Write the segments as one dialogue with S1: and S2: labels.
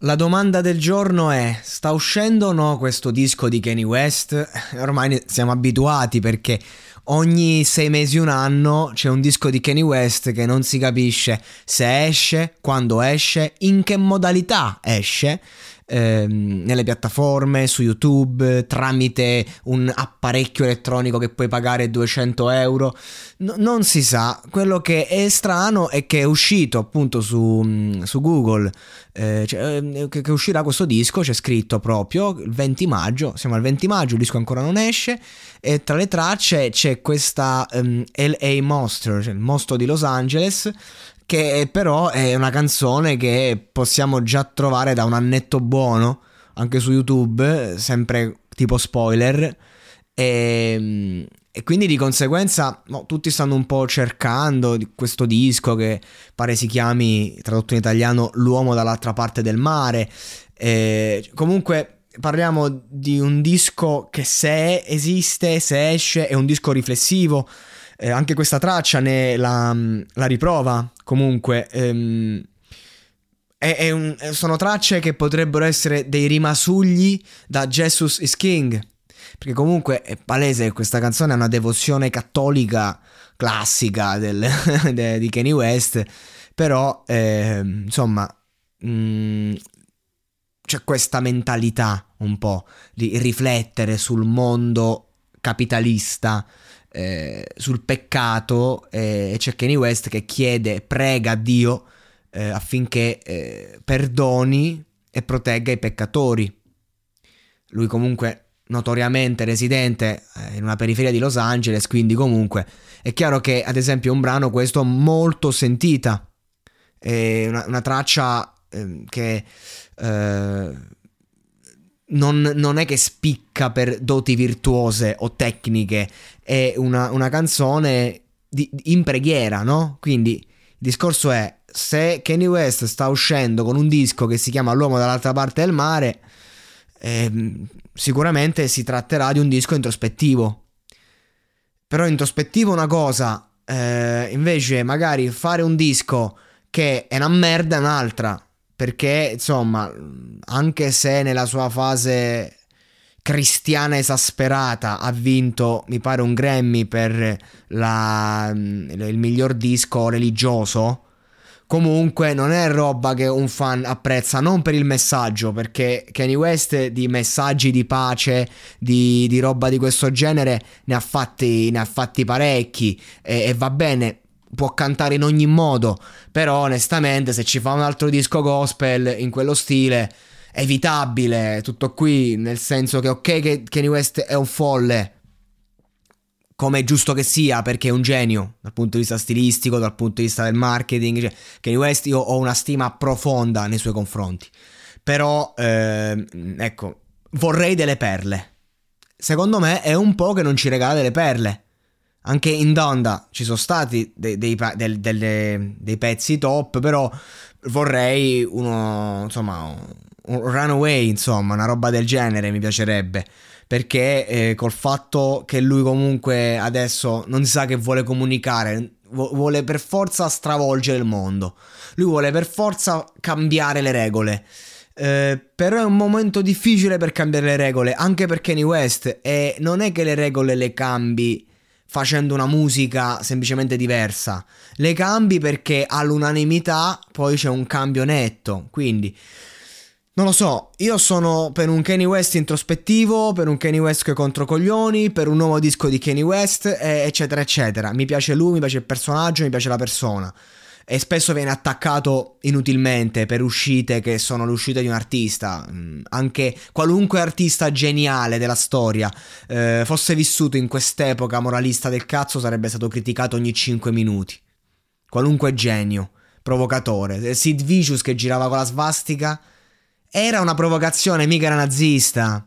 S1: La domanda del giorno è: sta uscendo o no questo disco di Kanye West? Ormai siamo abituati perché ogni sei mesi, un anno c'è un disco di Kanye West che non si capisce se esce, quando esce, in che modalità esce ehm, nelle piattaforme, su YouTube, tramite un apparecchio elettronico che puoi pagare 200 euro. No, non si sa. Quello che è strano è che è uscito appunto su, mm, su Google, eh, cioè, eh, che, che uscirà questo disco, c'è scritto proprio il 20 maggio, siamo al 20 maggio, il disco ancora non esce, e tra le tracce c'è questa um, ehm, LA Monster, cioè il mostro di Los Angeles, che però è una canzone che possiamo già trovare da un annetto buono anche su YouTube, sempre tipo spoiler. E, e quindi di conseguenza no, tutti stanno un po' cercando questo disco che pare si chiami, tradotto in italiano, L'uomo dall'altra parte del mare. E, comunque parliamo di un disco che se esiste, se esce, è un disco riflessivo eh, anche questa traccia ne la, la riprova. Comunque, ehm, è, è un, sono tracce che potrebbero essere dei rimasugli da Jesus is King. Perché comunque è palese che questa canzone è una devozione cattolica classica del, de, di Kanye West. Però, eh, insomma, mh, mm, c'è questa mentalità un po' di riflettere sul mondo capitalista eh, sul peccato eh, e c'è Kanye West che chiede, prega a Dio eh, affinché eh, perdoni e protegga i peccatori. Lui comunque notoriamente residente eh, in una periferia di Los Angeles, quindi comunque è chiaro che ad esempio un brano questo molto sentita, è una, una traccia ehm, che eh, non, non, è che spicca per doti virtuose o tecniche, è una, una canzone di, in preghiera, no? Quindi il discorso è, se Kanye West sta uscendo con un disco che si chiama L'uomo dall'altra parte del mare, eh, sicuramente si tratterà di un disco introspettivo. Però introspettivo è una cosa, eh, invece magari fare un disco che è una merda è un'altra perché insomma anche se nella sua fase cristiana esasperata ha vinto mi pare un Grammy per la, il miglior disco religioso comunque non è roba che un fan apprezza non per il messaggio perché Kanye West di messaggi di pace di, di roba di questo genere ne ha fatti, ne ha fatti parecchi e, e va bene può cantare in ogni modo, però onestamente se ci fa un altro disco gospel in quello stile evitabile, tutto qui, nel senso che ok che Kanye West è un folle, come è giusto che sia, perché è un genio dal punto di vista stilistico, dal punto di vista del marketing, cioè, Kanye West io ho una stima profonda nei suoi confronti, però eh, ecco, vorrei delle perle. Secondo me è un po' che non ci regala delle perle anche in Donda ci sono stati dei, dei, dei, dei, dei pezzi top, però vorrei uno, insomma, un Runaway, insomma, una roba del genere mi piacerebbe. Perché eh, col fatto che lui comunque adesso non si sa che vuole comunicare, vuole per forza stravolgere il mondo. Lui vuole per forza cambiare le regole. Eh, però è un momento difficile per cambiare le regole, anche per Kanye West. E non è che le regole le cambi facendo una musica semplicemente diversa. Le cambi perché all'unanimità poi c'è un cambio netto. Quindi non lo so, io sono per un Kanye West introspettivo, per un Kanye West contro coglioni, per un nuovo disco di Kanye West, eccetera, eccetera. Mi piace lui, mi piace il personaggio, mi piace la persona e spesso viene attaccato inutilmente per uscite che sono le uscite di un artista. Mm, anche qualunque artista geniale della storia eh, fosse vissuto in quest'epoca moralista del cazzo sarebbe stato criticato ogni 5 minuti. Qualunque genio, provocatore. Sid Vicious che girava con la svastica era una provocazione, mica era nazista.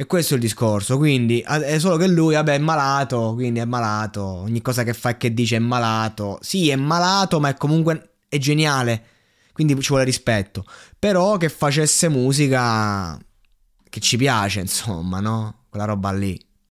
S1: E questo è il discorso, quindi è solo che lui, vabbè, è malato, quindi è malato, ogni cosa che fa e che dice è malato. Sì, è malato, ma è comunque è geniale, quindi ci vuole rispetto. Però che facesse musica che ci piace, insomma, no? Quella roba lì.